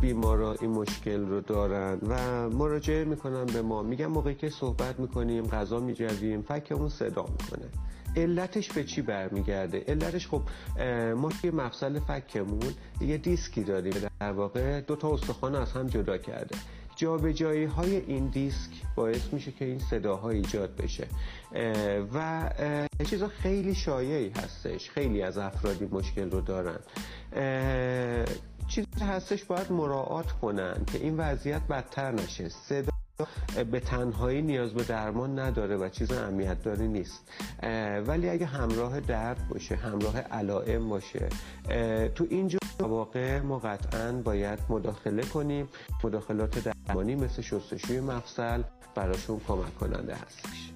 بیمارا این مشکل رو دارن و مراجعه می‌کنن به ما. میگن موقعی که صحبت می‌کنیم غذا میجویم فکمون صدا می‌کنه. علتش به چی برمیگرده؟ علتش خب ما توی مفصل فکمون یه دیسکی داریم. در واقع دو تا استخوان از هم جدا کرده. جابجایی های این دیسک باعث میشه که این صداها ایجاد بشه. و چیزا خیلی شایعی هستش. خیلی از افرادی مشکل رو دارن. چیزی هستش باید مراعات کنن که این وضعیت بدتر نشه. صدا به تنهایی نیاز به درمان نداره و چیز اهمیت داری نیست ولی اگه همراه درد باشه همراه علائم باشه تو اینجور واقع ما قطعا باید مداخله کنیم. مداخلات درمانی مثل شستشوی مفصل براشون کمک کننده هستش.